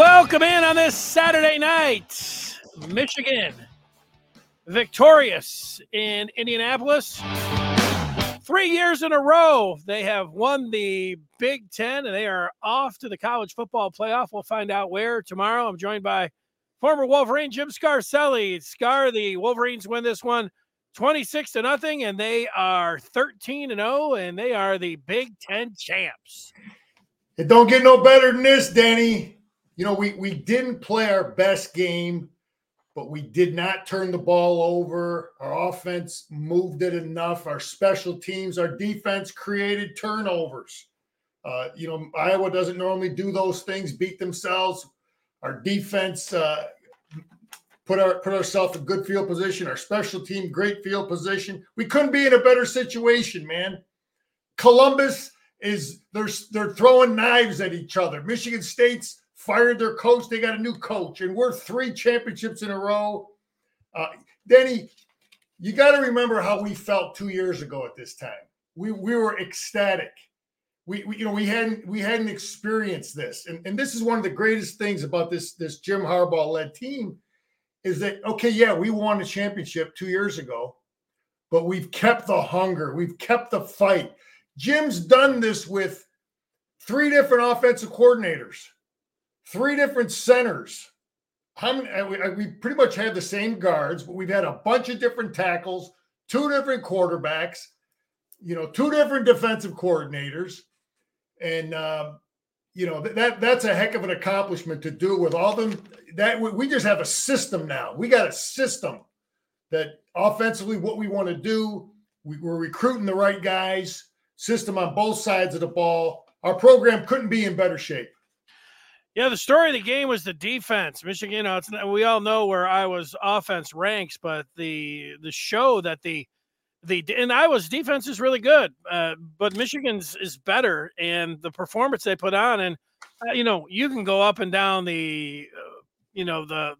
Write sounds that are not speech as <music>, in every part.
welcome in on this Saturday night. Michigan victorious in Indianapolis. Three years in a row, they have won the Big Ten and they are off to the college football playoff. We'll find out where tomorrow. I'm joined by former Wolverine Jim Scarcelli. Scar, the Wolverines win this one 26 to nothing, and they are 13 and 0, and they are the Big Ten champs. It don't get no better than this, Danny. You know, we we didn't play our best game, but we did not turn the ball over. Our offense moved it enough. Our special teams, our defense created turnovers. Uh, you know, Iowa doesn't normally do those things, beat themselves. Our defense uh, put our put ourselves in good field position. Our special team, great field position. We couldn't be in a better situation, man. Columbus is they're they're throwing knives at each other. Michigan State's fired their coach. They got a new coach, and we're three championships in a row. Uh, you got to remember how we felt two years ago at this time. We we were ecstatic. We, we, you know we hadn't we hadn't experienced this, and and this is one of the greatest things about this this Jim Harbaugh led team is that okay? Yeah, we won a championship two years ago, but we've kept the hunger. We've kept the fight. Jim's done this with three different offensive coordinators three different centers. How many, we pretty much had the same guards, but we've had a bunch of different tackles, two different quarterbacks, you know, two different defensive coordinators, and uh, you know that that's a heck of an accomplishment to do with all them. That we just have a system now. We got a system that offensively, what we want to do, we, we're recruiting the right guys. System on both sides of the ball. Our program couldn't be in better shape. Yeah, the story of the game was the defense. Michigan, you know, it's we all know where Iowa's offense ranks, but the the show that the the and Iowa's defense is really good, uh, but Michigan's is better, and the performance they put on, and uh, you know, you can go up and down the, uh, you know, the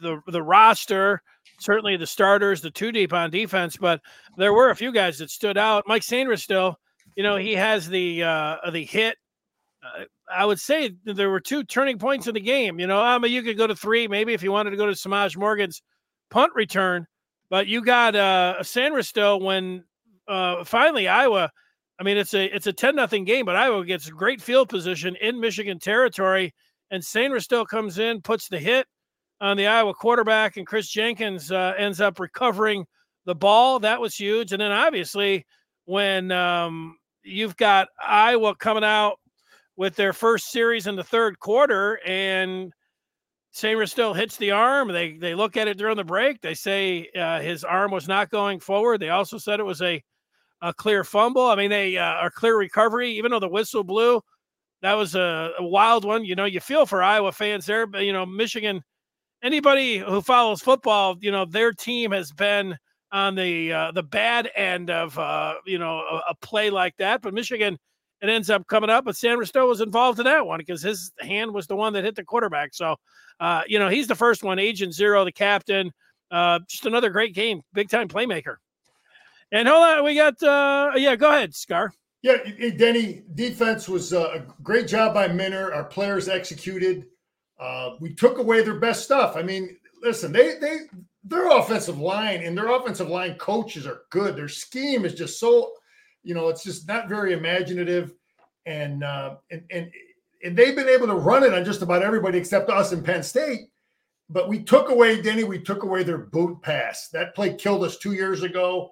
the the roster, certainly the starters, the two deep on defense, but there were a few guys that stood out. Mike Sanders still, you know, he has the uh, the hit uh, I would say there were two turning points in the game. You know, I mean, you could go to three, maybe if you wanted to go to Semaj Morgan's punt return, but you got uh, Sainristil when uh, finally Iowa. I mean, it's a it's a ten nothing game, but Iowa gets great field position in Michigan territory, and Sainristil comes in, puts the hit on the Iowa quarterback, and Chris Jenkins uh, ends up recovering the ball. That was huge, and then obviously when um, you've got Iowa coming out with their first series in the third quarter, and Sainristil hits the arm. They they look at it during the break. They say uh, his arm was not going forward. They also said it was a a clear fumble. I mean, they uh, a clear recovery, even though the whistle blew. That was a, a, wild one. You know, you feel for Iowa fans there, but you know, Michigan. Anybody who follows football, you know, their team has been on the uh, the bad end of uh, you know a, a play like that. But Michigan it ends up coming up, but Sainristil was involved in that one because his hand was the one that hit the quarterback. So, uh, you know, he's the first one, Agent Zero, the captain. Uh, just another great game, big time playmaker. And hold on, we got, uh, yeah, go ahead, Scar. Yeah, Denny, defense was uh, a great job by Minter. Our players executed. Uh, we took away their best stuff. I mean, listen, they they their offensive line and their offensive line coaches are good. Their scheme is just so you know, it's just not very imaginative, and uh, and and and they've been able to run it on just about everybody except us in Penn State. But we took away Denny. We took away their boot pass. That play killed us two years ago,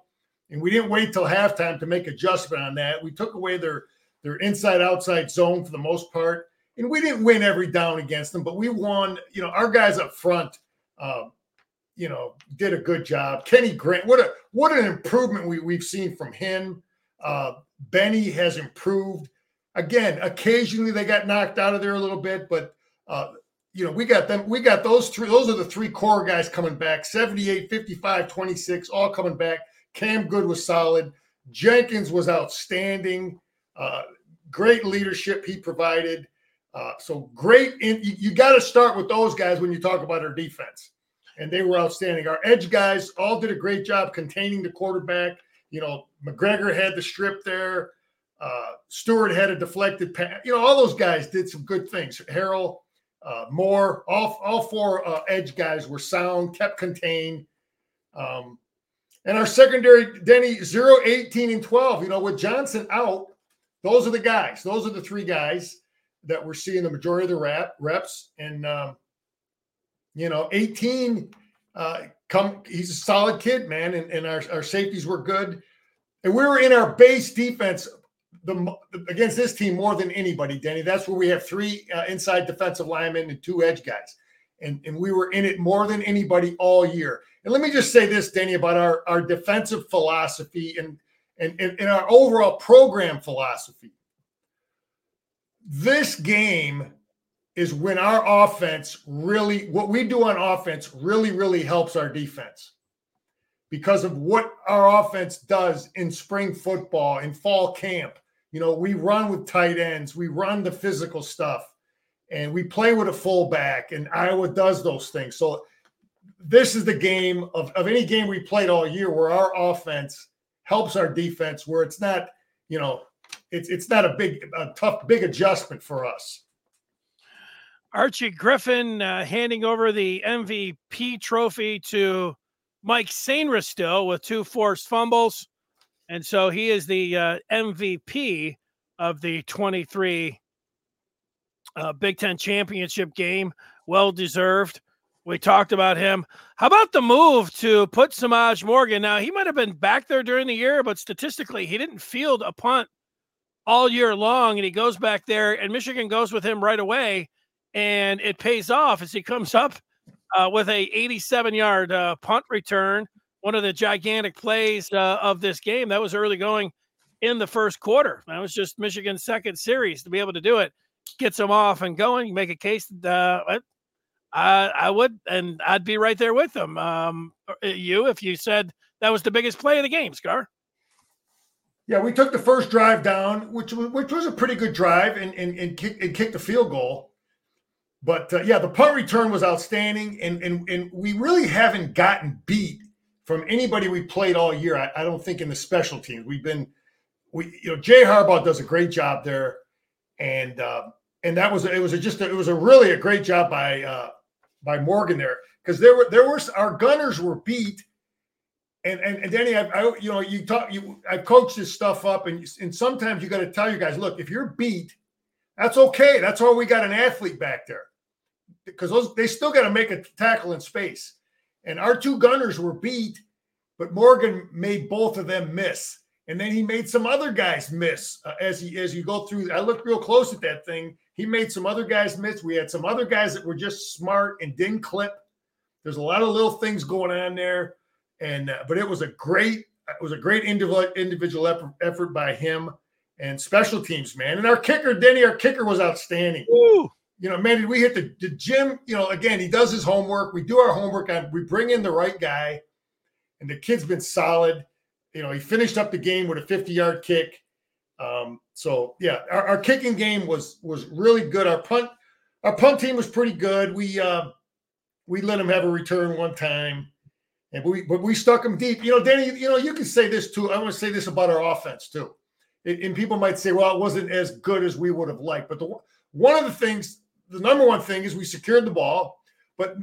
and we didn't wait till halftime to make adjustment on that. We took away their their inside outside zone for the most part, and we didn't win every down against them, but we won. You know, our guys up front. Uh, you know, did a good job. Kenny Grant, what a what an improvement we, we've seen from him. Uh, Benny has improved. Again, occasionally they got knocked out of there a little bit, but uh, you know, we got them, we got those three, those are the three core guys coming back 78, 55, 26, all coming back. Cam Goode was solid. Jenkins was outstanding. Uh, great leadership he provided. Uh, so great. In, you, you got to start with those guys when you talk about our defense. And they were outstanding. Our edge guys all did a great job containing the quarterback. You know, McGregor had the strip there. Uh, Stewart had a deflected pass. You know, all those guys did some good things. Harrell, uh, Moore. All all four uh, edge guys were sound, kept contained. Um, and our secondary, Denny, 0, 18, and 12. You know, with Johnson out, those are the guys. Those are the three guys that we're seeing the majority of the rap, reps. And, um, you know, 18, uh, come, he's a solid kid, man. And, and our, our safeties were good. And we were in our base defense the against this team more than anybody, Denny. That's where we have three uh, inside defensive linemen and two edge guys. And, and we were in it more than anybody all year. And let me just say this, Denny, about our, our defensive philosophy and, and, and our overall program philosophy. This game is when our offense really, what we do on offense really, really helps our defense because of what our offense does in spring football, in fall camp. You know, we run with tight ends, we run the physical stuff, and we play with a fullback, and Iowa does those things. So this is the game of, of any game we played all year where our offense helps our defense, where it's not, you know, it's it's not a big, a tough, big adjustment for us. Archie Griffin uh, handing over the MVP trophy to Mike Sainristil with two forced fumbles. And so he is the uh, MVP of the 23 uh, Big Ten championship game. Well deserved. We talked about him. How about the move to put Semaj Morgan? Now, he might have been back there during the year, but statistically, he didn't field a punt all year long. And he goes back there, and Michigan goes with him right away. And it pays off as he comes up uh, with a 87 yard uh, punt return. One of the gigantic plays uh, of this game. That was early going in the first quarter. That was just Michigan's second series to be able to do it. Gets them off and going. You Make a case. Uh, I, I would, and I'd be right there with them. Um, uh, you, if you said that was the biggest play of the game, Scar. Yeah, we took the first drive down, which was which was a pretty good drive, and and and, kick, and kicked the field goal. But uh, yeah, the punt return was outstanding, and and and we really haven't gotten beat from anybody we played all year. I, I don't think in the special teams we've been, we you know Jay Harbaugh does a great job there, and uh, and that was it was a, just a, it was a really a great job by uh, by Morgan there because there were there was our gunners were beat, and and, and Danny, I, I you know you talk you I coach this stuff up, and and sometimes you got to tell your guys, look, if you're beat, that's okay. That's why we got an athlete back there because those they still got to make a tackle in space, and our two gunners were beat, but Morgan made both of them miss. And then he made some other guys miss uh, as he as you go through. I looked real close at that thing, he made some other guys miss. We had some other guys that were just smart and didn't clip. There's a lot of little things going on there, and uh, but it was a great it was a great individual individual effort, by him and special teams, man. And our kicker, Denny, our kicker was outstanding. Ooh. You know, man, did we hit the, the gym? You know, again, he does his homework. We do our homework on. We bring in the right guy, and the kid's been solid. You know, he finished up the game with a 50 yard kick. Um, so yeah, our, our, kicking game was was really good. Our punt our punt team was pretty good. We uh, we let him have a return one time, and we but we stuck him deep. You know, Danny, you know you can say this too. I want to say this about our offense too, and, and people might say, well, it wasn't as good as we would have liked. But the one of the things, the number one thing is we secured the ball, but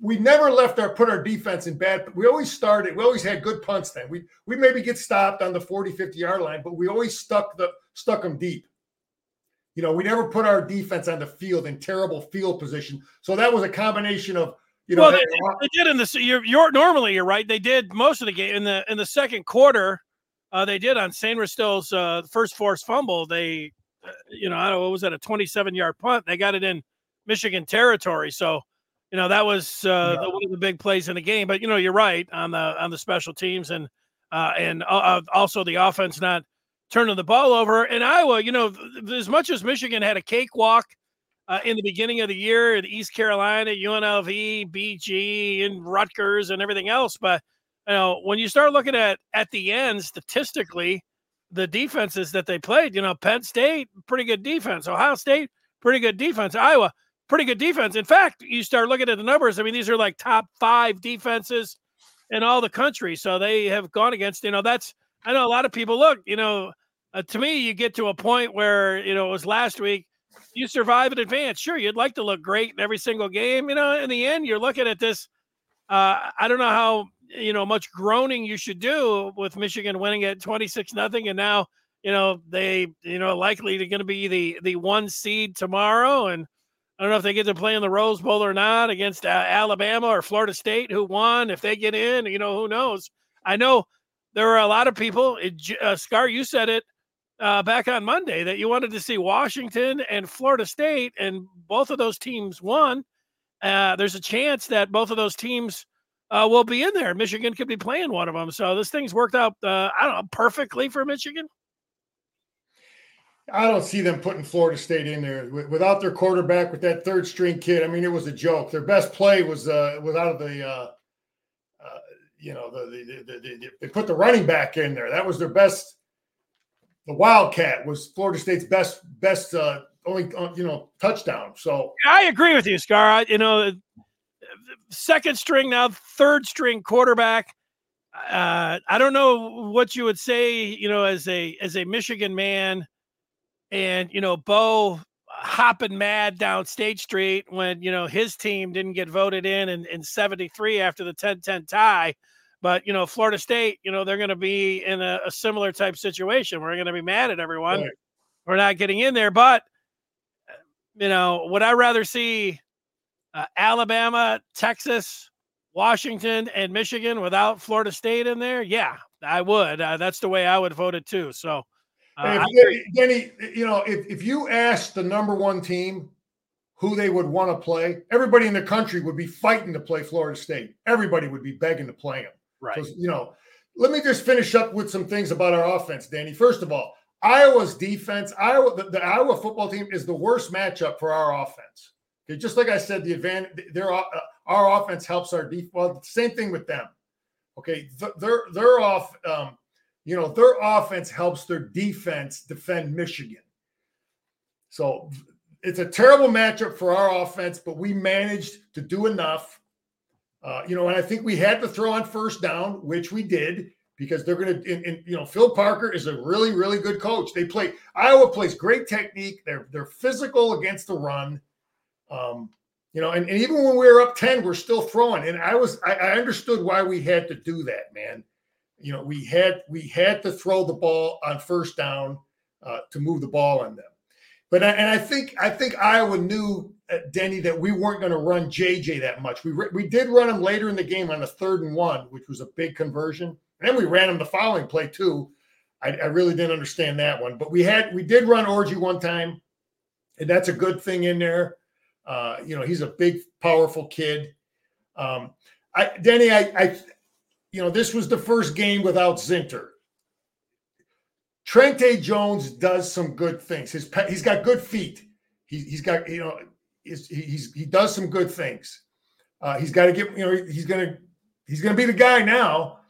we never left our put our defense in bad. We always started. We always had good punts. Then we we maybe get stopped on the 40, 50 yard line, but we always stuck the stuck them deep. You know, we never put our defense on the field in terrible field position. So that was a combination of you know. Well, they, they did in the you're, you're normally you're right. They did most of the game in the in the second quarter. Uh, they did on Sainristil's uh, first forced fumble. They, uh, you know, I don't know, what was that a 27 yard punt? They got it in Michigan territory. So you know that was uh, yeah. one of the big plays in the game. But you know, you're right on the on the special teams and uh, and uh, uh also the offense not turning the ball over. In Iowa, you know, as much as Michigan had a cakewalk uh, in the beginning of the year at East Carolina, UNLV, BG, and Rutgers, and everything else, but you know, when you start looking at at the end statistically, the defenses that they played, you know, Penn State, pretty good defense. Ohio State, pretty good defense. Iowa, pretty good defense. In fact, you start looking at the numbers. I mean, these are like top five defenses in all the country. So they have gone against, you know, that's, I know a lot of people look, you know, uh, to me, you get to a point where, you know, it was last week, you survive in advance. Sure, you'd like to look great in every single game. You know, in the end, you're looking at this. Uh, I don't know how you know much groaning you should do with Michigan winning at 26 nothing, and now you know they you know likely they're going to be the the one seed tomorrow, and I don't know if they get to play in the Rose Bowl or not against uh, Alabama or Florida State, who won. If they get in, you know, who knows? I know there are a lot of people. It, uh, Scar, you said it uh, back on Monday that you wanted to see Washington and Florida State, and both of those teams won. Uh, there's a chance that both of those teams uh, will be in there. Michigan could be playing one of them. So this thing's worked out, uh, I don't know, perfectly for Michigan. I don't see them putting Florida State in there without their quarterback with that third string kid. I mean, it was a joke. Their best play was uh, of the, uh, uh, you know, the, the, the, the, they put the running back in there. That was their best. The Wildcat was Florida State's best best uh, only uh, you know touchdown. So I agree with you, Scar. You know, second string now, third string quarterback. Uh, I don't know what you would say. You know, as a as a Michigan man and you know Bo hopping mad down State Street when you know his team didn't get voted in in, in 73 after the 10-10 tie. But you know, Florida State, you know, they're going to be in a, a, similar type situation. We're going to be mad at everyone. Right. We're not getting in there. But you know, would I rather see uh, Alabama, Texas, Washington, and Michigan without Florida State in there? Yeah, I would. Uh, that's the way I would vote it too. So uh, if, Denny, you know, if, if you asked the number one team who they would want to play, everybody in the country would be fighting to play Florida State. Everybody would be begging to play them. Right. So, you know, let me just finish up with some things about our offense, Danny. First of all, Iowa's defense, Iowa, the, the Iowa football team is the worst matchup for our offense. Okay, just like I said, the advantage, their uh, our offense helps our defense. Well, same thing with them. Okay, they're they're off. Um, you know, their offense helps their defense defend Michigan. So it's a terrible matchup for our offense, but we managed to do enough. Uh, you know, and I think we had to throw on first down, which we did because they're going to. you know, Phil Parker is a really, really good coach. They play Iowa plays great technique. They're they're physical against the run. Um, you know, and, and even when we were up ten, we're still throwing. And I was I, I understood why we had to do that, man you know, we had we had to throw the ball on first down uh, to move the ball on them. But I, and I think I think Iowa knew uh, Denny that we weren't going to run JJ that much. We re- we did run him later in the game on a third and one, which was a big conversion. And then we ran him the following play too. I, I really didn't understand that one, but we had we did run Orji one time, and that's a good thing in there. Uh, you know, he's a big, powerful kid. Um, I, Denny, I, I you know, this was the first game without Zinter. Trente Jones does some good things. His he's got good feet. He, he's got you know he's, he's he does some good things. Uh, he's got to get you know he's gonna he's gonna be the guy now.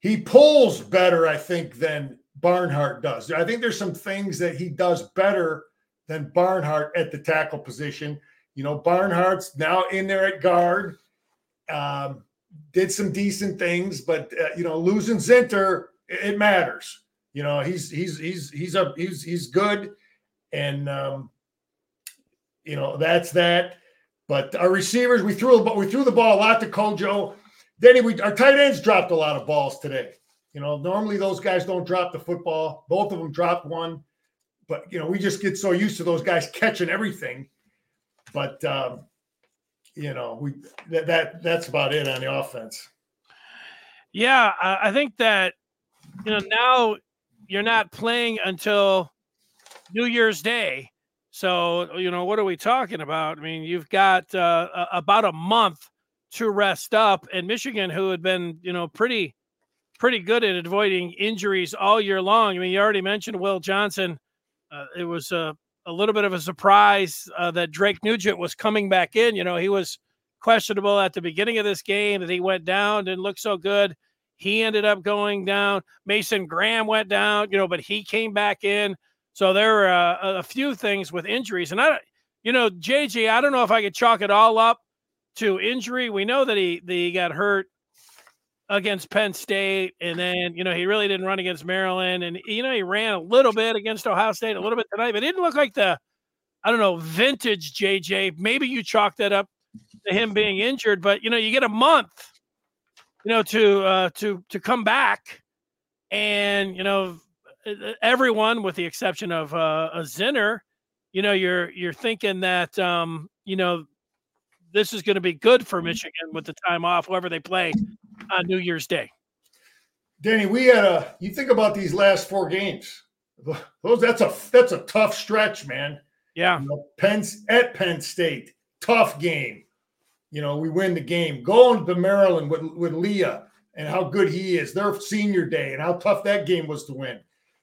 He pulls better, I think, than Barnhart does. I think there's some things that he does better than Barnhart at the tackle position. You know, Barnhart's now in there at guard. Um, did some decent things, but uh, you know, losing Zinter, it, matters. You know, he's he's he's he's a he's he's good, and um, you know that's that. But our receivers, we threw but we threw the ball a lot to Kojo. Then we our tight ends dropped a lot of balls today. You know, normally those guys don't drop the football. Both of them dropped one, but you know we just get so used to those guys catching everything. But um, you know, we that, that that's about it on the offense. Yeah, I, think that you know now you're not playing until New Year's Day. So, you know, what are we talking about? I mean, you've got uh, about a month to rest up, and Michigan, who had been, you know, pretty, pretty good at avoiding injuries all year long. I mean, you already mentioned Will Johnson. Uh, it was a a little bit of a surprise uh, that Drake Nugent was coming back in. You know, he was questionable at the beginning of this game that he went down, didn't look so good. He ended up going down. Mason Graham went down, you know, but he came back in. So there were uh, a few things with injuries. And I, you know, JJ, I don't know if I could chalk it all up to injury. We know that he, that he got hurt against Penn State, and then you know he really didn't run against Maryland, and you know he ran a little bit against Ohio State, a little bit tonight, but it didn't look like the I don't know, vintage JJ. Maybe you chalk that up to him being injured, but you know, you get a month, you know, to uh, to to come back, and you know, everyone with the exception of uh, a Zinter, you know, you're you're thinking that um, you know this is going to be good for mm-hmm. Michigan with the time off, whoever they play on New Year's Day. Danny, we had a. You think about these last four games. Those that's a that's a tough stretch, man. Yeah. You know, Penn at Penn State, tough game. You know, we win the game. Going to Maryland with with Leah and how good he is. Their senior day and how tough that game was to win.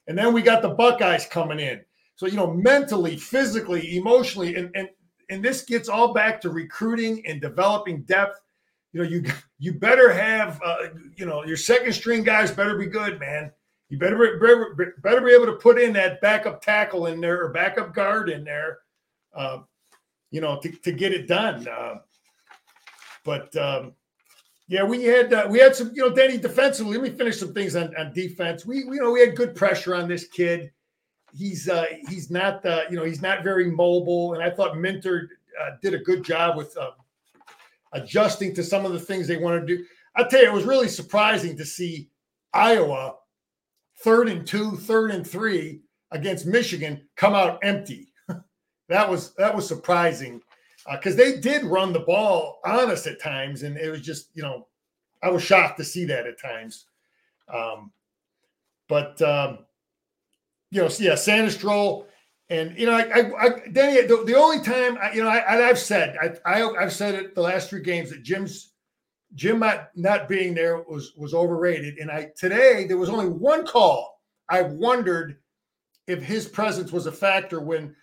And then we got the Buckeyes coming in. So you know, mentally, physically, emotionally, and and and this gets all back to recruiting and developing depth. You know, you you better have uh, you know your second string guys better be good, man. You better be, better be able to put in that backup tackle in there or backup guard in there, uh, you know, to, to get it done. Uh, but um, yeah, we had uh, we had some, you know, Danny defensively. Let me finish some things on, on defense. We, we you know we had good pressure on this kid. He's uh, he's not uh, you know he's not very mobile, and I thought Minter uh, did a good job with uh, adjusting to some of the things they wanted to do. I tell you, it was really surprising to see Iowa third and two, third and three against Michigan come out empty. <laughs> that was that was surprising because uh, they did run the ball on us at times, and it was just you know I was shocked to see that at times. Um, but um, you know, yeah, Sainristil, and you know, I, I, I Danny, the, the, only time I, you know, I, have said, I, I, have said it the last three games that Jim's Jim not, not being there was was overrated. And I today there was only one call. I wondered if his presence was a factor when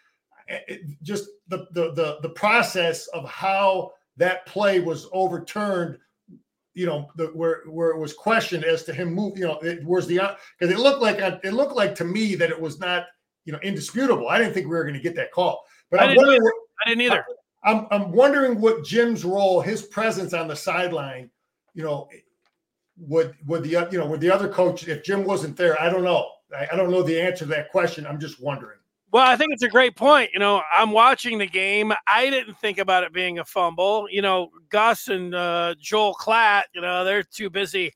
it, eh, eh, just the, the the the process of how that play was overturned. You know, the, where where it was questioned as to him move. You know, it was the uh, because it looked like it looked like to me that it was not you know indisputable. I didn't think we were going to get that call, but I didn't, either. I didn't either. I'm I'm wondering what Jim's role, his presence on the sideline, you know, would would the you know would the other coach if Jim wasn't there? I don't know. I, I don't know the answer to that question. I'm just wondering. Well, I think it's a great point. You know, I'm watching the game. I didn't think about it being a fumble. You know, Gus and uh, Joel Klatt, you know, they're too busy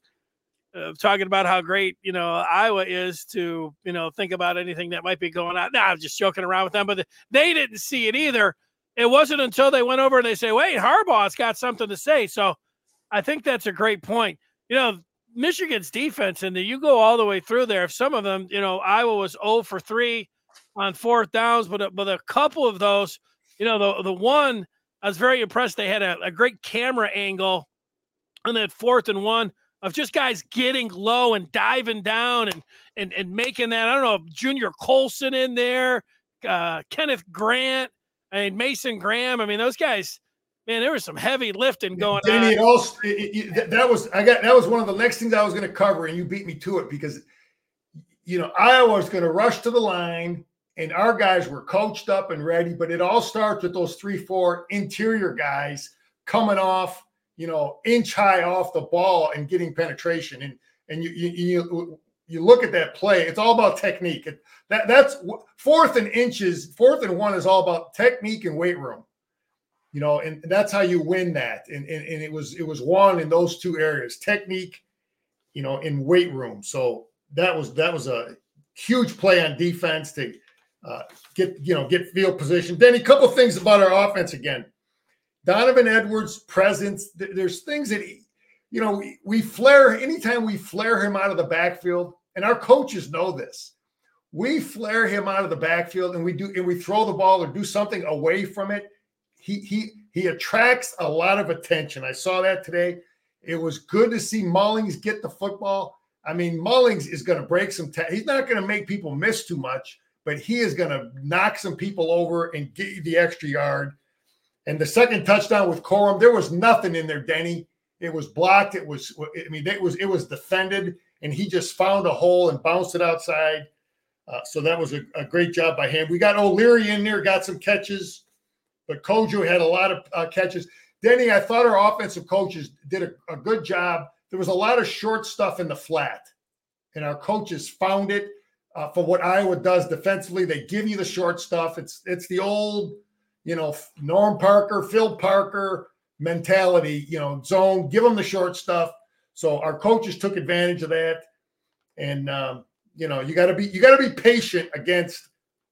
uh, talking about how great, you know, Iowa is to, you know, think about anything that might be going on. Now, I'm just joking around with them, but they didn't see it either it wasn't until they went over and they say, wait, Harbaugh's got something to say. So I think that's a great point. You know, Michigan's defense, and you go all the way through there. If some of them, you know, Iowa was 0 for 3 on fourth downs, but a, but a couple of those, you know, the, the one I was very impressed. They had a, a great camera angle on that fourth and one of just guys getting low and diving down and and and making that. I don't know, Junior Colson in there, uh, Kenneth Grant I mean, Mason Graham. I mean, those guys. Man, there was some heavy lifting going Danny, on. Also, it, it, that was I got that was one of the next things I was going to cover, and you beat me to it because you know Iowa was going to rush to the line, and our guys were coached up and ready. But it all starts with those three, four interior guys coming off, you know, inch high off the ball and getting penetration. And and you you, you you look at that play, it's all about technique. That that's fourth and inches, fourth and one is all about technique and weight room. You know, and that's how you win that. And, and, and it was it was won in those two areas, technique, you know, in weight room. So that was that was a huge play on defense to uh, get you know get field position. Danny, a couple things about our offense again. Donovan Edwards' presence. There's things that he, you know we, we flare anytime we flare him out of the backfield and our coaches know this. We flare him out of the backfield and we do and we throw the ball or do something away from it. He he he attracts a lot of attention. I saw that today. It was good to see Mullings get the football. I mean, Mullings is going to break some. He's not going to make people miss too much, but he is going to knock some people over and get you the extra yard. And the second touchdown with Corum, there was nothing in there, Denny. It was blocked. It was. I mean, it was. It was defended and he just found a hole and bounced it outside. Uh, so that was a, a, great job by him. We got O'Leary in there, got some catches, but Kojo had a lot of uh, catches. Denny, I thought our offensive coaches did a, a, good job. There was a lot of short stuff in the flat, and our coaches found it. Uh, for what Iowa does defensively. They give you the short stuff. It's it's the old, you know, Norm Parker, Phil Parker mentality. You know, zone. Give them the short stuff. So our coaches took advantage of that, and um, you know, you got to be you got to be patient against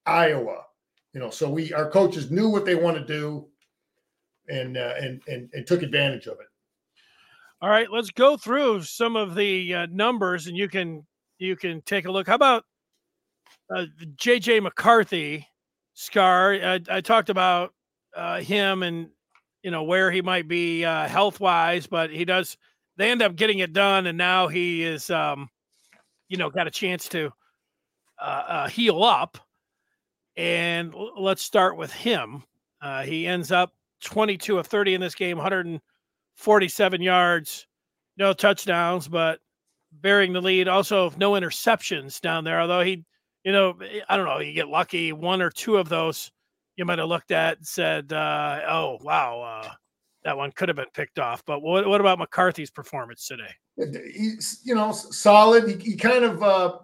Iowa. You know, so we our coaches knew what they want to do, and uh, and and and took advantage of it. All right, let's go through some of the uh, numbers, and you can you can take a look. How about uh, JJ McCarthy, Scar? I, I talked about uh, him and you know where he might be uh, health wise, but he does. They end up getting it done, and now he is, um, you know, got a chance to uh, uh, heal up. And l- let's start with him. Uh, he ends up 22 of 30 in this game, 147 yards, no touchdowns, but bearing the lead. Also, no interceptions down there. Although he, you know, I don't know, you get lucky. One or two of those you might have looked at and said, uh, "Oh, wow, uh, that one could have been picked off." But what, what about McCarthy's performance today? He's you know solid. He, he kind of uh,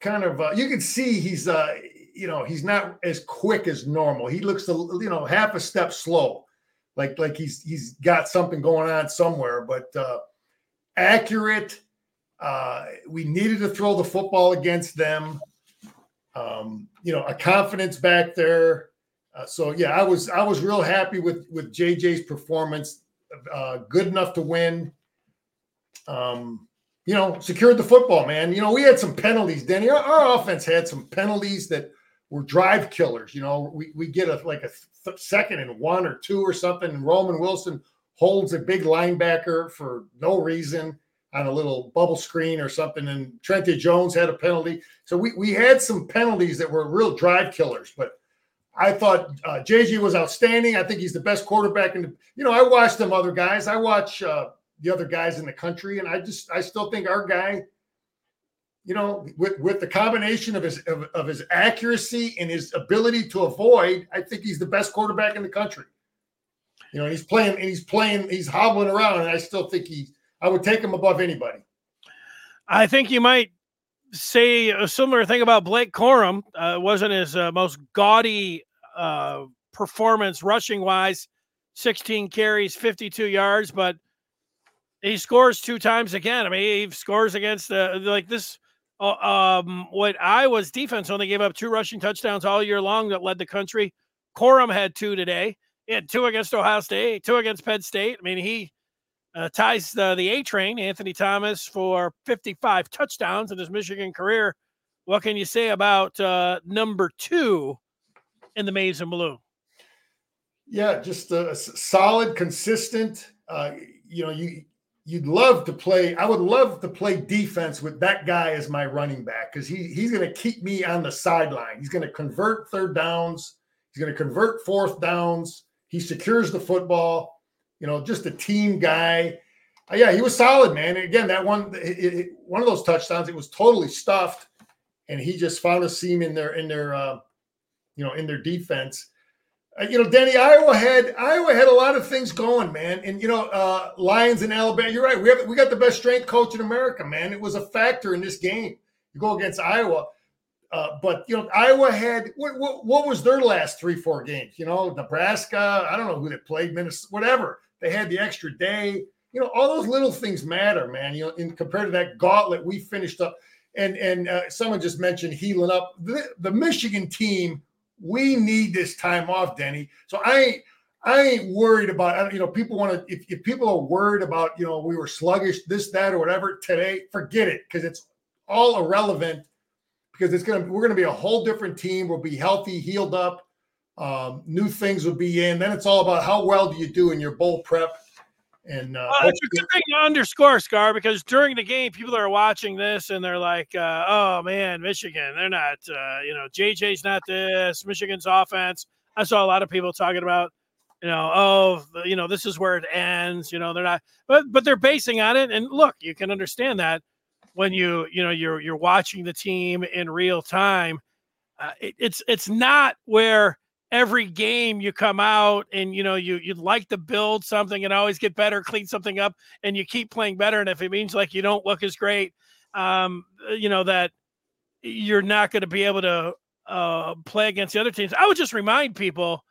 kind of uh, you can see he's uh, you know he's not as quick as normal. He looks a, you know half a step slow, like like he's he's got something going on somewhere. But uh, accurate. Uh, we needed to throw the football against them. Um, you know, a confidence back there. Uh, so yeah, I was I was real happy with with JJ's performance. Uh, good enough to win. Um, you know, secured the football, man. You know, we had some penalties, Denny. Our, our offense had some penalties that were drive killers. You know, we, we get a like a th- second and one or two or something, and Roman Wilson holds a big linebacker for no reason on a little bubble screen or something, and Trente Jones had a penalty. So we we had some penalties that were real drive killers, but I thought uh, JJ was outstanding. I think he's the best quarterback in the. You know, I watch them other guys. I watch uh, the other guys in the country, and I just I still think our guy. You know, with with the combination of his of, of his accuracy and his ability to avoid, I think he's the best quarterback in the country. You know, he's playing and he's playing, he's hobbling around, and I still think he. I would take him above anybody. I think you might say a similar thing about Blake Corum. Uh, wasn't his uh, most gaudy uh, performance rushing wise 16 carries, 52 yards, but he scores two times again. I mean, he scores against uh, like this. Uh, um, what Iowa's defense only gave up two rushing touchdowns all year long that led the country. Corum had two today. He had two against Ohio State, two against Penn State. I mean, he uh, ties the, the A train, Anthony Thomas, for 55 touchdowns in his Michigan career. What can you say about uh, number two in the maize and blue? Yeah, just a solid, consistent. Uh, you know, you you'd love to play. I would love to play defense with that guy as my running back because he he's going to keep me on the sideline. He's going to convert third downs. He's going to convert fourth downs. He secures the football. You know, just a team guy. Uh, yeah, he was solid, man. And again, that one, it, it, one of those touchdowns, it was totally stuffed, and he just found a seam in their in their uh, you know in their defense. Uh, you know, Danny, Iowa had Iowa had a lot of things going, man. And you know, uh, Lions in Alabama. You're right. We have we got the best strength coach in America, man. It was a factor in this game. You go against Iowa, uh, but you know, Iowa had what, what, what was their last three four games? You know, Nebraska. I don't know who they played, Minnesota, whatever. They had the extra day. You know, all those little things matter, man. You know, in compared to that gauntlet we finished up. And and uh, someone just mentioned healing up. The, the Michigan team we need this time off, Denny. So I ain't I ain't worried about you know people want to if, if people are worried about you know we were sluggish this that or whatever today forget it because it's all irrelevant because it's gonna we're gonna be a whole different team we'll be healthy healed up um, new things will be in then it's all about how well do you do in your bowl prep and uh, well, it's a good thing to underscore, Scar, because during the game, people are watching this and they're like, uh, "Oh man, Michigan, they're not. Uh, you know, JJ's not this. Michigan's offense." I saw a lot of people talking about, you know, oh, you know, this is where it ends. You know, they're not, but but they're basing on it. And look, you can understand that when you you know you're you're watching the team in real time. Uh, it, it's it's not where every game you come out and you know you you'd like to build something and always get better clean something up and you keep playing better and if it means like you don't look as great um you know that you're not going to be able to uh, play against the other teams. I would just remind people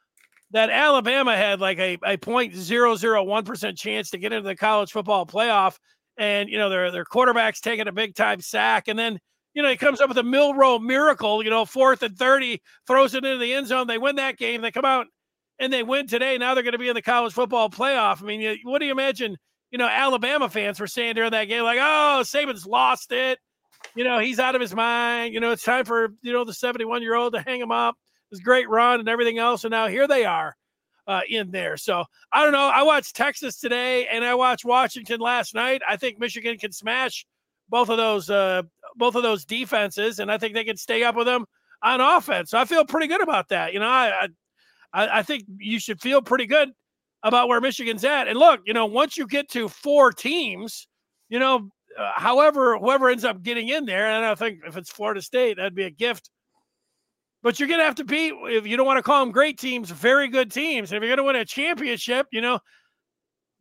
that Alabama had like a, a 0.001% chance to get into the college football playoff. And, you know, their, their quarterback's taking a big time sack. And then, you know, he comes up with a Milroe miracle, you know, fourth and 30, throws it into the end zone. They win that game. They come out and they win today. Now they're going to be in the college football playoff. I mean, what do you imagine? You know, Alabama fans were saying during that game, like, oh, Saban's lost it. You know, he's out of his mind. You know, it's time for, you know, the 71 year old to hang him up this great run and everything else. And now here they are uh, in there. So I don't know. I watched Texas today and I watched Washington last night. I think Michigan can smash both of those uh, both of those defenses, and I think they can stay up with them on offense. So I feel pretty good about that. You know, I I, I think you should feel pretty good about where Michigan's at. And look, you know, once you get to four teams, you know, uh, however, whoever ends up getting in there, and I think if it's Florida State, that'd be a gift but you're going to have to beat, if you don't want to call them great teams, very good teams. And if you're going to win a championship, you know,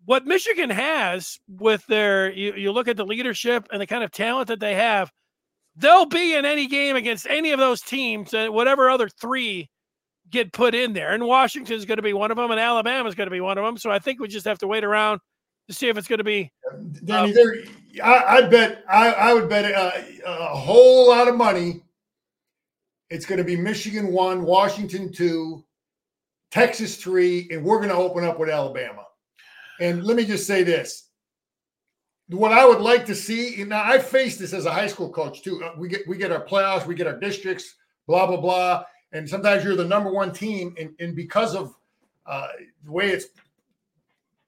what Michigan has with their, you, you look at the leadership and the kind of talent that they have, they'll be in any game against any of those teams, and whatever other three get put in there. And Washington's going to be one of them, and Alabama's going to be one of them. So I think we just have to wait around to see if it's going to be. Danny, uh, there, I, I, bet I, I would bet a, a whole lot of money it's going to be Michigan one, Washington two, Texas three, and we're going to open up with Alabama. And let me just say this. What I would like to see, now I faced this as a high school coach too. Uh, we get we get our playoffs, we get our districts, blah blah blah, and sometimes you're the number one team, and, and because of uh, the way it's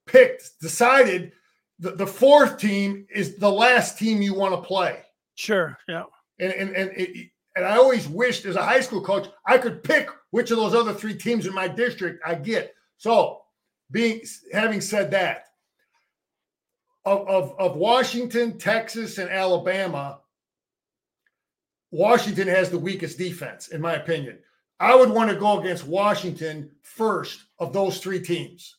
picked, decided the, the fourth team is the last team you want to play. Sure. Yeah. And and and it, and I always wished as a high school coach, I could pick which of those other three teams in my district I get. So, being having said that, of, of, of Washington, Texas, and Alabama, Washington has the weakest defense, in my opinion. I would want to go against Washington first of those three teams.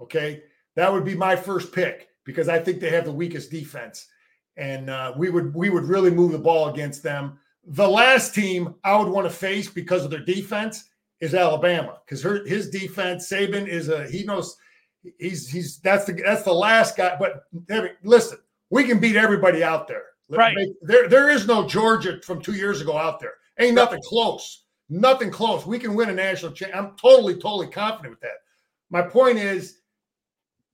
Okay. That would be my first pick because I think they have the weakest defense. And uh, we would we would really move the ball against them. The last team I would want to face because of their defense is Alabama because his defense, Saban is a he knows he's he's that's the that's the last guy. But listen, we can beat everybody out there. Right. There there is no Georgia from two years ago out there. Ain't nothing close. Nothing close. We can win a national champ. I'm totally totally confident with that. My point is,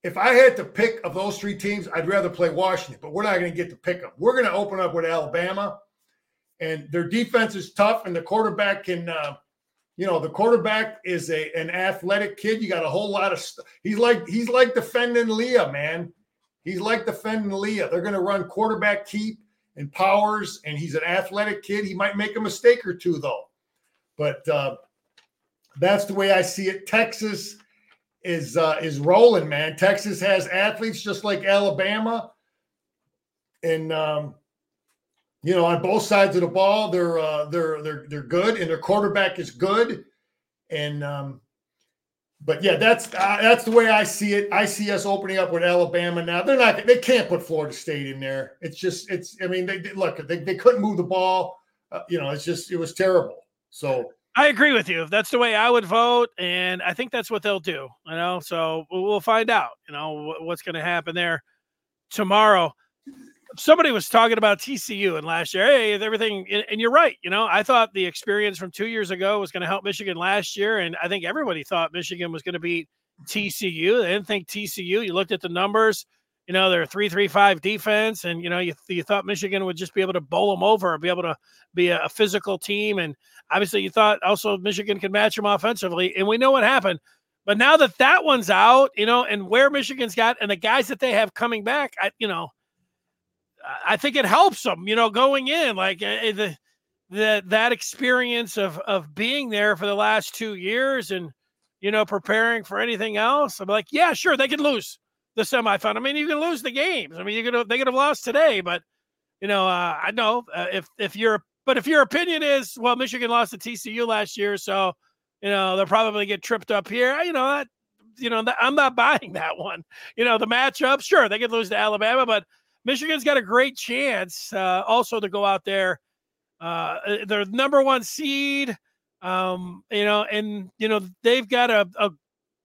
if I had to pick of those three teams, I'd rather play Washington. But we're not going to get to pick them. We're going to open up with Alabama and their defense is tough, and the quarterback can, uh, you know, the quarterback is a an athletic kid. You got a whole lot of. St- he's like he's like defending Leah, man. He's like defending Leah. They're going to run quarterback keep and powers, and he's an athletic kid. He might make a mistake or two though, but uh, that's the way I see it. Texas is uh, is rolling, man. Texas has athletes just like Alabama, and um, you know, on both sides of the ball, they're uh, they're they're they're good, and their quarterback is good, and um, but yeah, that's uh, that's the way I see it. I see us opening up with Alabama now. They're not they can't put Florida State in there. It's just it's I mean they, look they, they couldn't move the ball. Uh, you know, it's just it was terrible. So I agree with you. That's the way I would vote, and I think that's what they'll do. You know, so we'll find out. You know what's going to happen there tomorrow somebody was talking about TCU and last year, hey, everything, and you're right. You know, I thought the experience from two years ago was going to help Michigan last year, and I think everybody thought Michigan was going to beat TCU. They didn't think TCU. You looked at the numbers. You know, they're three three five defense, and you know you, you thought Michigan would just be able to bowl them over, be able to be a, a physical team, and obviously you thought also Michigan could match them offensively, and we know what happened. But now that that one's out, you know, and where Michigan's got and the guys that they have coming back, I, you know, I think it helps them, you know, going in like uh, the the that experience of of being there for the last two years and you know preparing for anything else. I'm like, yeah, sure, they could lose the semifinal. I mean, you can lose the games. I mean, you could they could have lost today, but you know, uh, I know uh, if if your but if your opinion is well, Michigan lost to TCU last year, so you know they'll probably get tripped up here. You know that you know I'm not <laughs> buying that one. You know the matchup, sure, they could lose to Alabama, but Michigan's got a great chance uh, also to go out there Uh, they're number one seed. Um, you know, and you know they've got a, a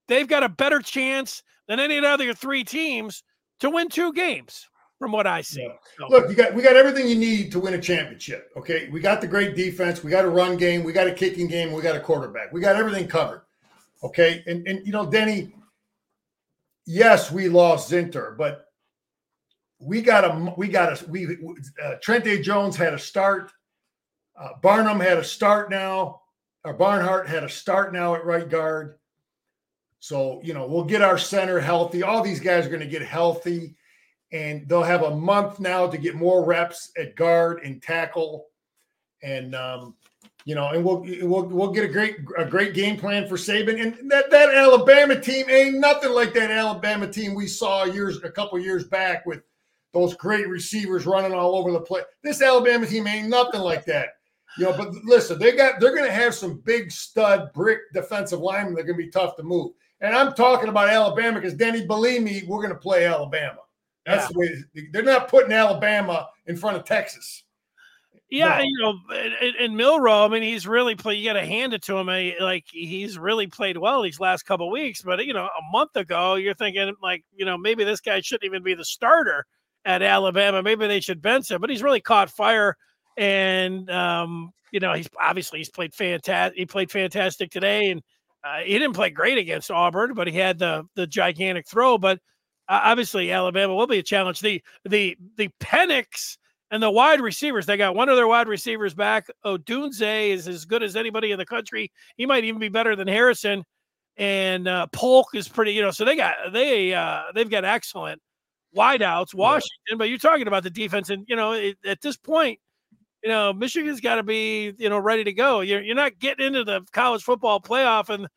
they've got a better chance than any of the other three teams to win two games from what I see. Yeah. So. Look, you got we got everything you need to win a championship. Okay, we got the great defense, we got a run game, we got a kicking game, we got a quarterback, we got everything covered. Okay, and and you know, Denny, yes, we lost Zinter, but we got a we got a we uh, Jones had a start. Uh, Barnum had a start now. Or Barnhart had a start now at right guard. So, you know, we'll get our center healthy. All these guys are going to get healthy and they'll have a month now to get more reps at guard and tackle. And, um, you know, and we'll, we'll, we'll get a great, a great game plan for Saban. And that, that Alabama team ain't nothing like that Alabama team we saw years, a couple years back with those great receivers running all over the place. This Alabama team ain't nothing like that. You know, but listen, they got they're going to have some big stud brick defensive linemen. They're going to be tough to move. And I'm talking about Alabama because Denny, believe me, we're going to play Alabama. That's yeah. the way they're not putting Alabama in front of Texas. Yeah, no. you know, in, in Milroe, I mean, he's really played. You got to hand it to him. Eh, like he's really played well these last couple weeks. But you know, a month ago, you're thinking like, you know, maybe this guy shouldn't even be the starter at Alabama. Maybe they should bench him. But he's really caught fire and um, you know he's obviously he's played fantastic. He played fantastic today, and uh, he didn't play great against Auburn, but he had the the gigantic throw. But uh, obviously Alabama will be a challenge. The the the Penix and the wide receivers they got one of their wide receivers back. Odunze is as good as anybody in the country. He might even be better than Harrison. And uh, Polk is pretty, you know. So they got they uh, they've got excellent wideouts. Washington, yeah. but you're talking about the defense, and you know it, at this point you know, Michigan's got to be, you know, ready to go. You're you're not getting into the college football playoff and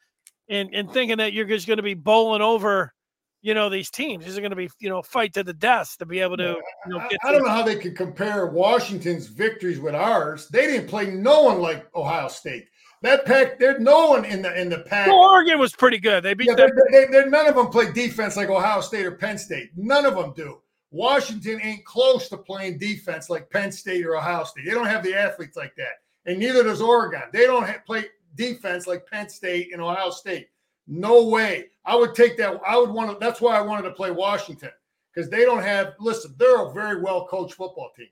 and and thinking that you're just going to be bowling over, you know, these teams. These are going to be, you know, fight to the death to be able to. You know, I, I don't know how they could compare Washington's victories with ours. They didn't play no one like Ohio State. That pack, there's no one in the in the pack. Well, Oregon was pretty good. They beat. Yeah, they, they, none of them play defense like Ohio State or Penn State. None of them do. Washington ain't close to playing defense like Penn State or Ohio State. They don't have the athletes like that. And neither does Oregon. They don't have, play defense like Penn State and Ohio State. No way. I would take that. I would want to. That's why I wanted to play Washington because they don't have. Listen, they're a very well coached football team.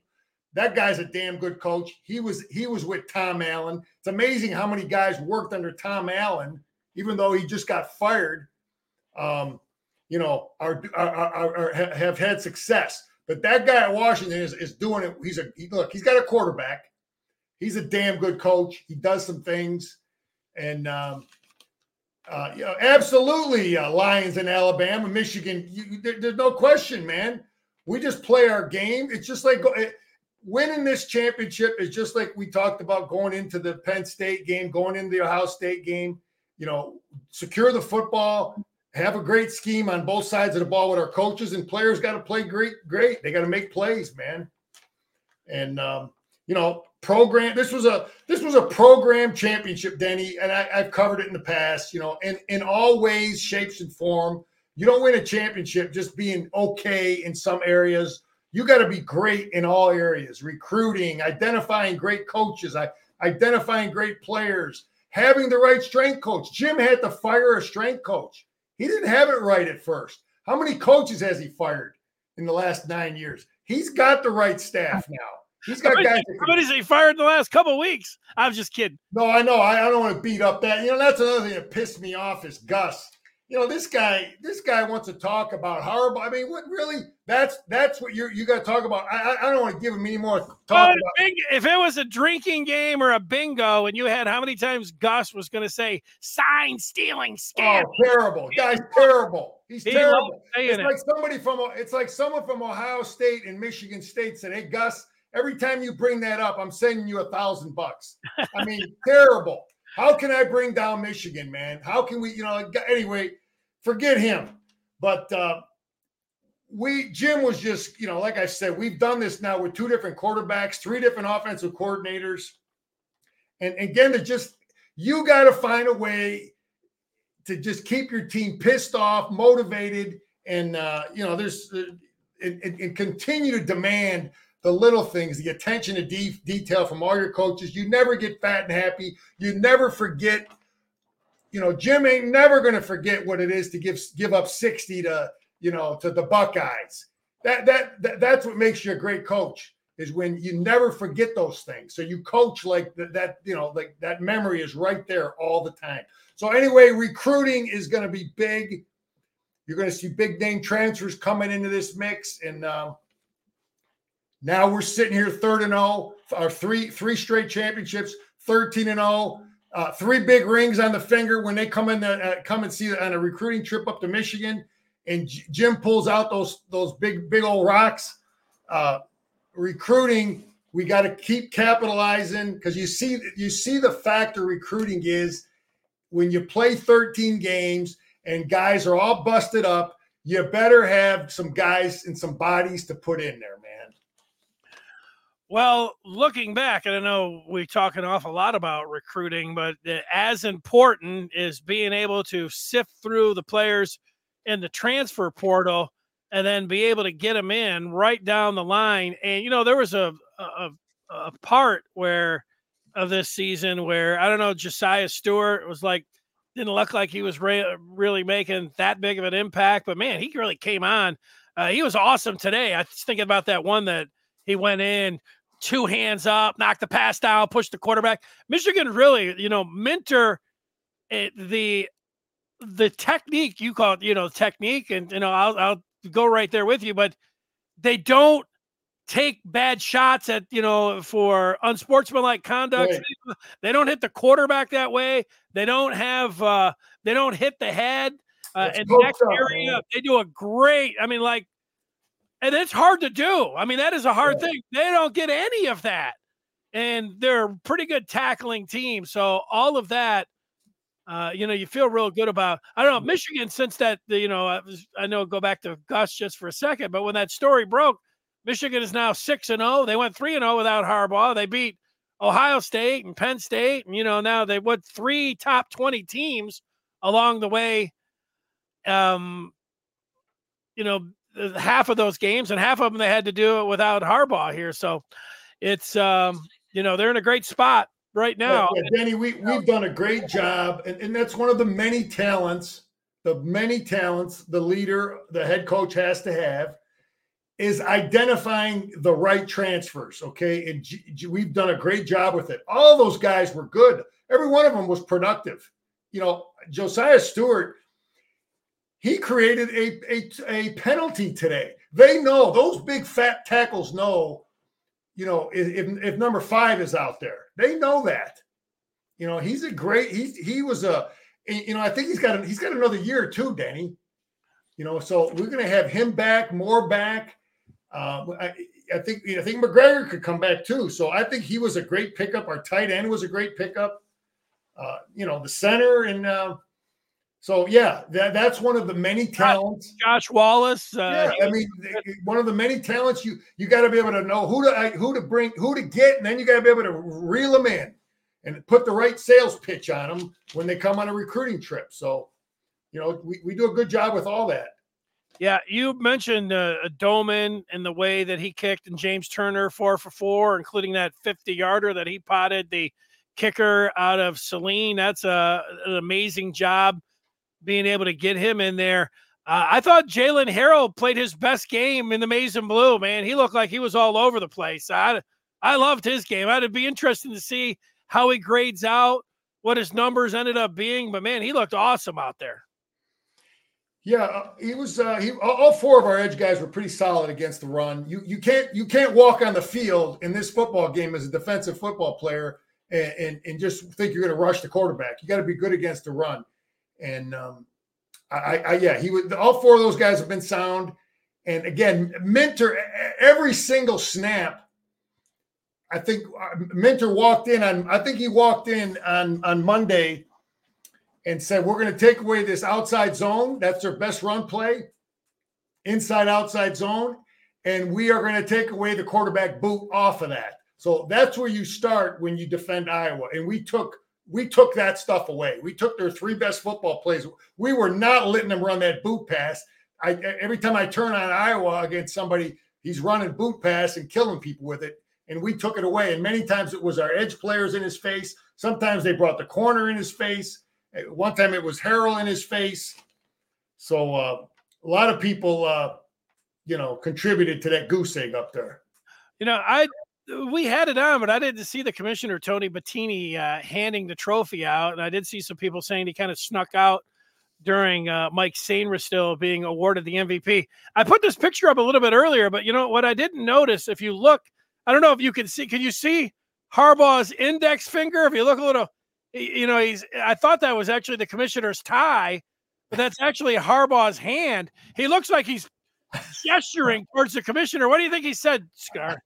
That guy's a damn good coach. He was he was with Tom Allen. It's amazing how many guys worked under Tom Allen, even though he just got fired. Um, you know, are, are, are, are, have had success. But that guy at Washington is, is doing it. He's a he, look. He's got a quarterback. He's a damn good coach. He does some things, and um, uh, you know, absolutely uh, Lions in Alabama, Michigan. You, there, there's no question, man. We just play our game. It's just like it, winning this championship is just like we talked about going into the Penn State game, going into the Ohio State game. You know, secure the football, have a great scheme on both sides of the ball with our coaches and players got to play great great. They got to make plays man. And um, you know program this was a this was a program championship denny and I, have covered it in the past you know in in all ways shapes and form. You don't win a championship just being okay in some areas you got to be great in all areas recruiting identifying great coaches identifying great players having the right strength coach jim had to fire a strength coach he didn't have it right at first. How many coaches has he fired in the last nine years? He's got the right staff <laughs> now. He's got guys. How many has he fired in the last couple weeks? I'm just kidding. No, I know. I, I don't want to beat up that. You know, that's another thing that pissed me off is Gus you know, this guy, this guy wants to talk about horrible. I mean, what really? That's that's what you you got to talk about. I I don't want to give him any more talk well, about. Bing, if it was a drinking game or a bingo, and you had how many times Gus was going to say sign stealing scam? Oh, terrible! Guy's terrible. He's he terrible. It's it. like somebody from it's like someone from Ohio State and Michigan State said, "Hey, Gus." Every time you bring that up, I'm sending you a thousand bucks. I mean, <laughs> terrible. How can I bring down Michigan, man? How can we, you know, anyway, forget him. But uh, we, Jim was just, you know, like I said, we've done this now with two different quarterbacks, three different offensive coordinators. And again, to just, you got to find a way to just keep your team pissed off, motivated, and, uh, you know, there's, uh, and, and, and continue to demand the little things, the attention to de- detail from all your coaches. You never get fat and happy. You never forget. You know, Jim ain't never going to forget what it is to give give up sixty to you know to the Buckeyes. That, that that that's what makes you a great coach is when you never forget those things. So you coach like that, that you know like that memory is right there all the time. So anyway, recruiting is going to be big. You're going to see big name transfers coming into this mix, and uh, now we're sitting here third and zero, oh, our three three straight championships, thirteen and zero, oh, uh, three big rings on the finger when they come in the, uh, come and see on a recruiting trip up to Michigan, and Jim pulls out those those big big old rocks. Uh, recruiting, we got to keep capitalizing because you see you see the factor recruiting is when you play 13 games and guys are all busted up, you better have some guys and some bodies to put in there. Well, looking back, and I know we talk an awful lot about recruiting, but as important is being able to sift through the players in the transfer portal and then be able to get them in right down the line. And you know, there was a a, a part where of this season where I don't know Josaiah Stewart was like didn't look like he was re- really making that big of an impact, but man, he really came on. Uh, he was awesome today. I was thinking about that one that he went in, two hands up, knock the pass down, push the quarterback. Michigan really, you know, Minter, it, the the technique you call it, you know, technique, and you know, I'll I'll go right there with you, but they don't take bad shots at you know for unsportsmanlike conduct. Right. They don't hit the quarterback that way. They don't have uh they don't hit the head uh, next area. Man. They do a great. I mean, like, and it's hard to do. I mean, that is a hard yeah. thing. They don't get any of that, and they're a pretty good tackling team. So all of that. Uh, you know, you feel real good about. I don't know Michigan since that. You know, I, was, I know. Go back to Gus just for a second, but when that story broke, Michigan is now 6 and 0. They went 3 and 0 without Harbaugh. They beat Ohio State and Penn State and you know now they went three top 20 teams along the way. Um you know half of those games and half of them they had to do it without Harbaugh here. So it's um you know they're in a great spot right now. Yeah, yeah, Danny, we we've done a great job and, and that's one of the many talents, the many talents the leader, the head coach has to have is identifying the right transfers. Okay. And G- G- we've done a great job with it. All those guys were good. Every one of them was productive. You know, Josaiah Stewart, he created a, a, a penalty today. They know those big fat tackles know, you know, if, if number five is out there, they know that. You know, he's a great, he's, he was a, you know, I think he's got, a, he's got another year too, Danny. You know, so we're going to have him back, more back uh, I, I, think I think McGregor could come back too. So I think he was a great pickup. Our tight end was a great pickup. Uh, you know, the center and uh, so yeah, that, that's one of the many talents. Josh Wallace. Uh, yeah, I mean, one of the many talents. You you got to be able to know who to who to bring, who to get, and then you got to be able to reel them in and put the right sales pitch on them when they come on a recruiting trip. So, you know, we, we do a good job with all that. Yeah, you mentioned uh, Doman and the way that he kicked, and James Turner four for four, including that 50 yarder that he potted the kicker out of Saline. That's a, an amazing job being able to get him in there. Uh, I thought Jaylen Harrell played his best game in the maize and blue. Man, he looked like he was all over the place. I I loved his game. I'd be interested to see how he grades out, what his numbers ended up being. But man, he looked awesome out there. Yeah, uh, he was. Uh, he all four of our edge guys were pretty solid against the run. You you can't you can't walk on the field in this football game as a defensive football player and and, and just think you're going to rush the quarterback. You got to be good against the run. And um, I, I yeah, he was. All four of those guys have been sound. And again, Minter, every single snap. I think Minter walked in on. I think he walked in on on Monday and said, We're going to take away this outside zone. That's their best run play, inside outside zone. And we are going to take away the quarterback boot off of that. So that's where you start when you defend Iowa. And we took we took that stuff away. We took their three best football plays. We were not letting them run that boot pass. I every time I turn on Iowa against somebody, he's running boot pass and killing people with it. And we took it away. And many times it was our edge players in his face. Sometimes they brought the corner in his face. One time it was Harrell in his face. So uh, a lot of people, uh, you know, contributed to that goose egg up there. You know, I we had it on, but I didn't see the commissioner Tony Petitti uh, handing the trophy out, and I did see some people saying he kind of snuck out during uh, Mike Sainristil being awarded the MVP. I put this picture up a little bit earlier, but you know what I didn't notice? If you look, I don't know if you can see. Can you see Harbaugh's index finger? If you look a little, you know, he's. I thought that was actually the commissioner's tie, but that's actually Harbaugh's hand. He looks like he's gesturing towards the commissioner. What do you think he said, Scar?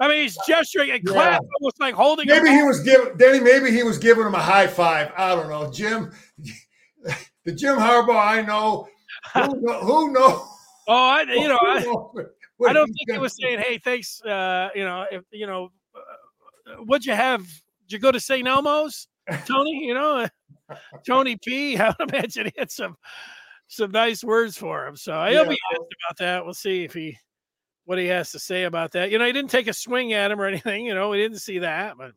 I mean, he's gesturing and clap, yeah. almost like holding. Maybe he was giving Danny. Maybe he was giving him a high five. I don't know, Jim. <laughs> The Jim Harbaugh I know. Who, <laughs> know, who knows? Oh, I you know I, I don't think he was saying, "Hey, thanks." Uh, you know, if you know, uh, what'd you have? Did you go to St. Elmo's, Tony? You know, <laughs> Tony P. I would imagine he had some some nice words for him. So he'll yeah. be asked about that. We'll see if he what he has to say about that. You know, he didn't take a swing at him or <laughs> anything. You know, we didn't see that, but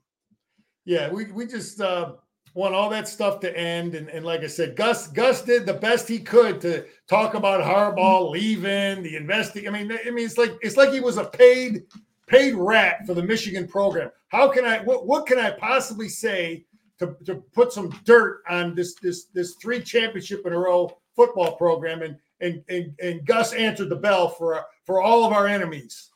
yeah, we we just uh, want all that stuff to end. And, and like I said, Gus Gus did the best he could to talk about Harbaugh leaving the investing. I mean, I mean, it's like it's like he was a paid paid rat for the Michigan program. How can I what what can I possibly say to, to put some dirt on this this this three championship in a row football program? And and and, and Gus answered the bell for for all of our enemies.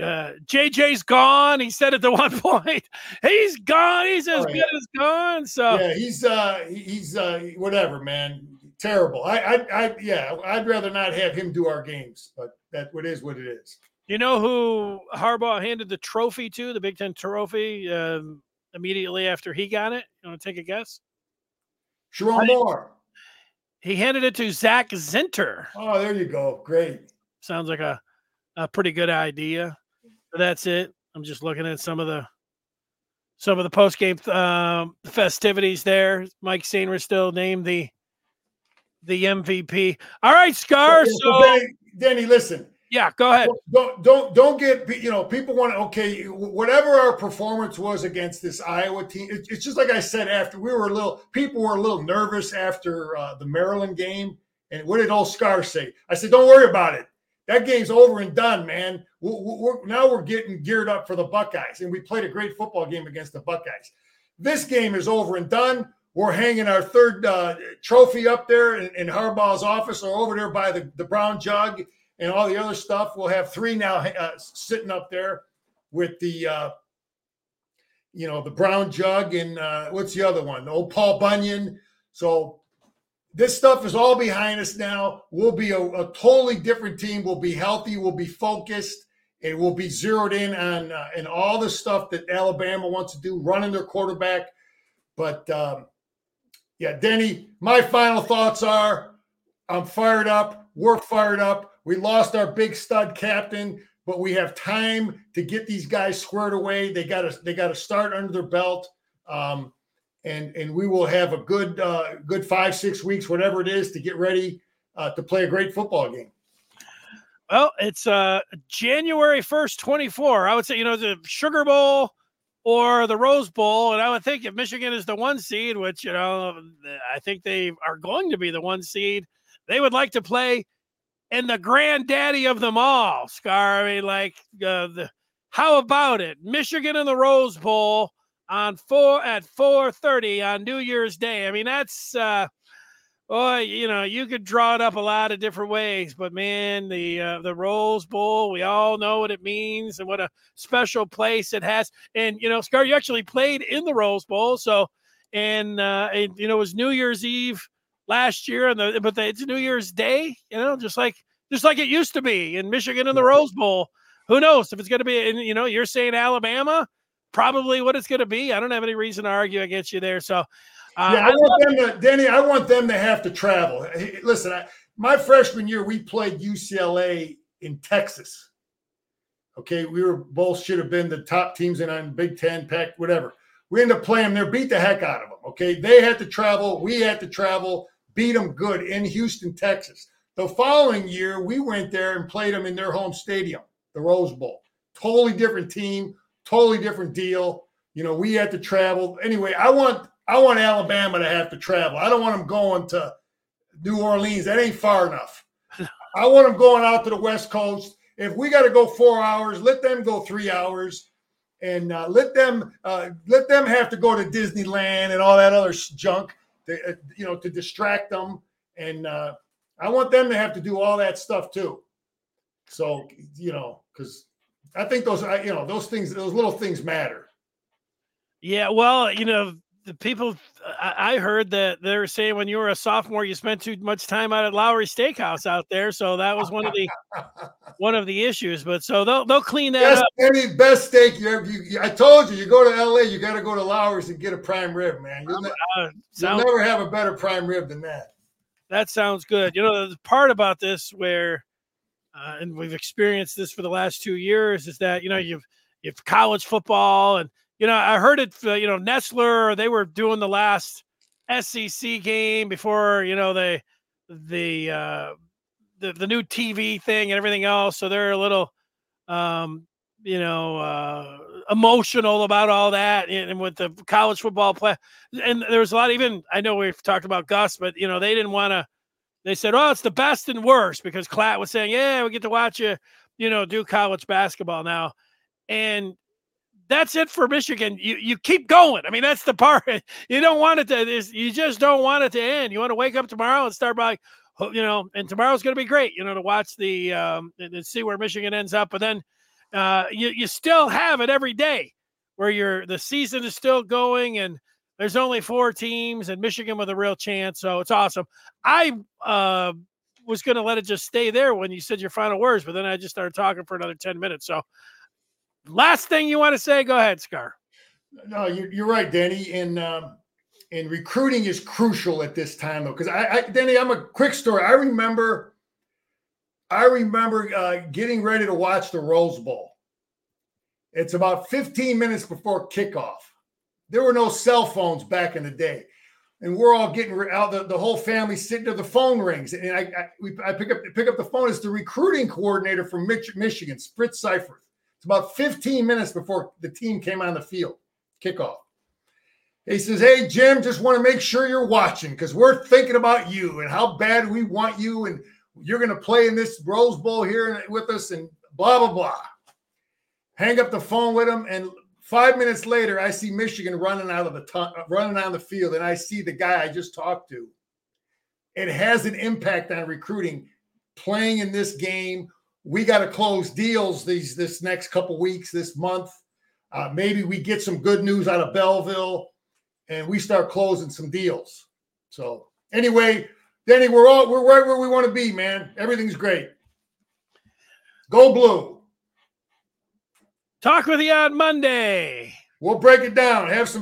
Uh, JJ's gone. He said at the <laughs> one point, he's gone. He's as yeah. good as gone. So yeah, he's uh he's uh whatever, man. Terrible. I, I I yeah, I'd rather not have him do our games, but that what is what it is. You know who Harbaugh handed the trophy to, the Big Ten trophy, um, immediately after he got it? You want to take a guess? Sherrone Moore. He handed it to Zach Zinter. Oh, there you go. Great. Sounds like a, a pretty good idea. But that's it. I'm just looking at some of the some of the post game um, festivities there. Mike Sainristil named the the MVP. All right, Scar. So, Danny, listen. Yeah, go ahead. Don't don't don't get you know people want to okay whatever our performance was against this Iowa team. It, it's just like I said after we were a little people were a little nervous after uh, the Maryland game. And what did old Scar say? I said, don't worry about it. That game's over and done, man. We're, we're, now we're getting geared up for the Buckeyes, and we played a great football game against the Buckeyes. This game is over and done. We're hanging our third uh, trophy up there in, in Harbaugh's office or over there by the, the brown jug and all the other stuff. We'll have three now uh, sitting up there with the, uh, you know, the brown jug and uh, what's the other one? The old Paul Bunyan. So this stuff is all behind us now. We'll be a, a totally different team. We'll be healthy. We'll be focused. And we'll be zeroed in on uh, and all the stuff that Alabama wants to do, running their quarterback. But um, yeah, Denny, my final thoughts are I'm fired up. We're fired up. We lost our big stud captain, but we have time to get these guys squared away. They got to they got to start under their belt. Um, and and we will have a good uh, good five six weeks, whatever it is, to get ready uh, to play a great football game. Well, it's uh, January first, twenty four. I would say you know the Sugar Bowl or the Rose Bowl, and I would think if Michigan is the one seed, which you know I think they are going to be the one seed, they would like to play in the granddaddy of them all, Scar. I mean, like uh, the how about it, Michigan in the Rose Bowl on four at 4:30 on New Year's Day. I mean, that's uh boy, you know, you could draw it up a lot of different ways, but man, the uh, the Rose Bowl, we all know what it means and what a special place it has. And you know, Scar, you actually played in the Rose Bowl, so and uh and, you know, it was New Year's Eve last year, and the but the, it's New Year's Day, you know, just like just like it used to be in Michigan in the Rose Bowl. Who knows if it's going to be? And you know, you're saying Alabama probably what it's going to be. I don't have any reason to argue against you there. So, uh, yeah, I, I want them to, Danny. I want them to have to travel. Listen, I, my freshman year, we played UCLA in Texas. Okay, we were both should have been the top teams in on Big Ten, Pac, whatever. We ended up playing them there, beat the heck out of them. Okay, they had to travel, we had to travel, beat them good in Houston, Texas. The following year, we went there and played them in their home stadium, the Rose Bowl. Totally different team, totally different deal. You know, we had to travel. Anyway, I want I want Alabama to have to travel. I don't want them going to New Orleans. That ain't far enough. <laughs> I want them going out to the West Coast. If we got to go four hours, let them go three hours, and uh, let them uh, let them have to go to Disneyland and all that other junk, to, uh, you know, to distract them. And uh, I want them to have to do all that stuff too. So you know, because I think those, you know, those things, those little things matter. Yeah, well, you know, the people I, heard that they were saying when you were a sophomore, you spent too much time out at Lawry Steakhouse out there, so that was one of the <laughs> one of the issues. But so they'll they'll clean that best, up. Any best steak you ever. You, I told you, you go to L.A., you got to go to Lawry's and get a prime rib, man. You'll, uh, you'll never have a better prime rib than that. That sounds good. You know, the part about this where, uh, and we've experienced this for the last two years, is that you know you've you've college football and you know, I heard it, you know, Nessler, they were doing the last SEC game before, you know, they, the, uh, the, the new TV thing and everything else. So they're a little, um, you know, uh, emotional about all that and, and with the college football play. And there was a lot, even I know we've talked about Gus, but you know, they didn't want to, they said, oh, it's the best and worst because Klatt was saying, yeah, we get to watch you, you know, do college basketball now. And that's it for Michigan. You you keep going. I mean, that's the part <laughs> you don't want it to. You just don't want it to end. You want to wake up tomorrow and start by, you know, and tomorrow's going to be great. You know, to watch the um and see where Michigan ends up, but then uh, you you still have it every day where you're the season is still going and there's only four teams and Michigan with a real chance. So it's awesome. I uh, was going to let it just stay there when you said your final words, but then I just started talking for another 10 minutes. So Last thing you want to say? Go ahead, Scar. No, you're, you're right, Danny. And um, and recruiting is crucial at this time, though, because I, I, Danny, I'm a quick story. I remember, I remember uh, getting ready to watch the Rose Bowl. It's about 15 minutes before kickoff. There were no cell phones back in the day, and we're all getting out. The, the whole family sitting there. The phone rings, and I I, we, I pick up pick up the phone. It's the recruiting coordinator from Mich- Michigan, Fritz Seyferth. It's about 15 minutes before the team came on the field, kickoff. He says, Hey, Jim, just want to make sure you're watching because we're thinking about you and how bad we want you. And you're going to play in this Rose Bowl here with us and blah, blah, blah. Hang up the phone with him. And five minutes later, I see Michigan running out of the running on the field. And I see the guy I just talked to. It has an impact on recruiting playing in this game we got to close deals these this next couple weeks, this month. Uh, maybe we get some good news out of Belleville, and we start closing some deals. So anyway, Danny, we're all we're right where we want to be, man. Everything's great. Go blue. Talk with you on Monday. We'll break it down. Have some